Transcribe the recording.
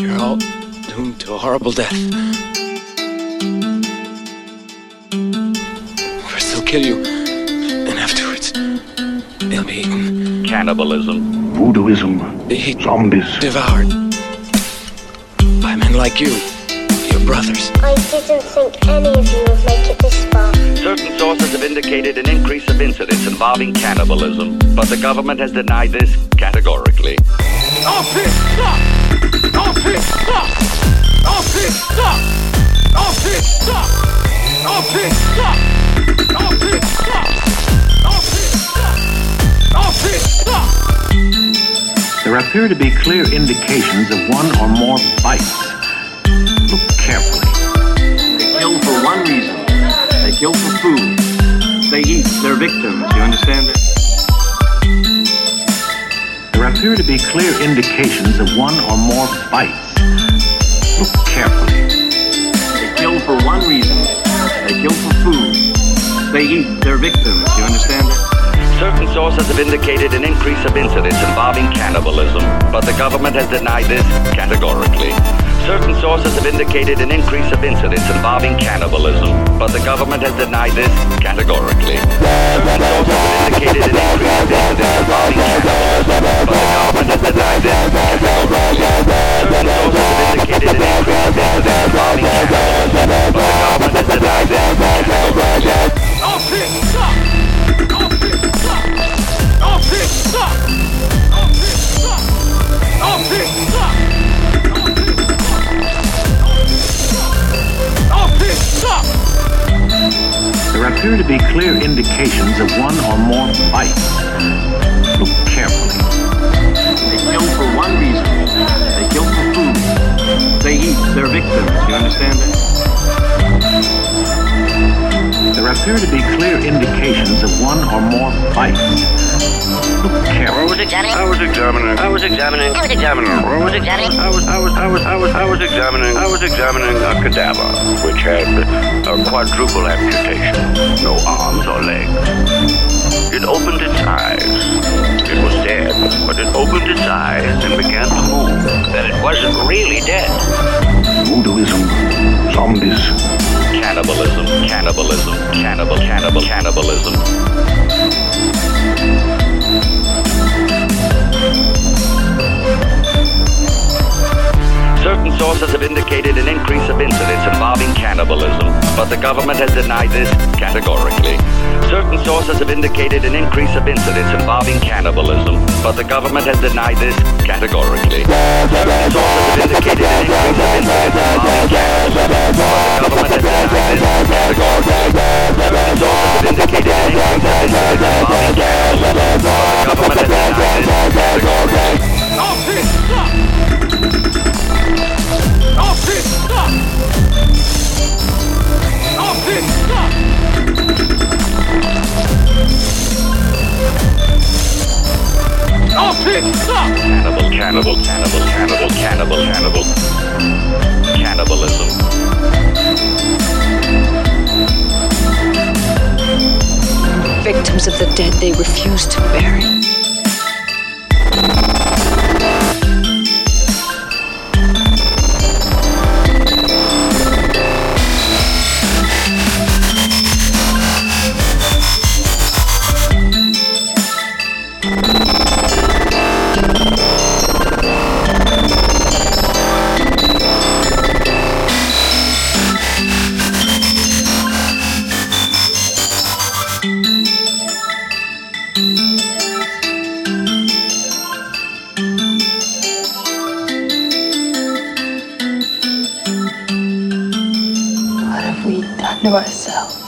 You're all doomed to a horrible death. First they'll kill you, and afterwards they'll be eaten, Cannibalism. Voodooism, Be zombies. devoured by men like you, your brothers. I didn't think any of you would make it this far. Certain sources have indicated an increase of incidents involving cannibalism, but the government has denied this categorically. Oh, off it! Stop! There appear to be clear indications of one or more bites. Look carefully. They kill for one reason. They kill for food. They eat their victims. You understand it? There appear to be clear indications of one or more bites. Look carefully. They kill for one reason. They kill for food. They eat their victims. You understand? Certain sources have indicated an increase of incidents involving cannibalism, but the government has denied this categorically. Certain sources have indicated an increase of incidents involving cannibalism, but the government has denied this categorically. Certain sources have indicated an increase of incidents involving cannibalism, be clear indications of one or more bites. Look carefully. They kill for one reason. They kill for food. They eat their victims. You understand it? There appear to be clear indications of one or more bites. Look carefully. I was examining. I was examining. I was examining. I was examining. I was. I was. I was. I was. I was examining. I was examining a cadaver which had a quadruple amputation, no arms or legs. It opened its eyes. It was dead, but it opened its eyes and began to move. That it wasn't really dead. Voodooism, zombies. Cannibalism. Cannibalism. Cannibal. Cannibal. Cannibalism. Sources have indicated an increase of incidents involving cannibalism, but the government has denied this categorically. Certain sources have indicated an increase of incidents involving cannibalism, but the government has denied this categorically. Certain sources have indicated Cannibal, cannibal, cannibal, cannibal, cannibal, cannibal. Cannibalism. Victims of the dead they refuse to bury. We do ourselves.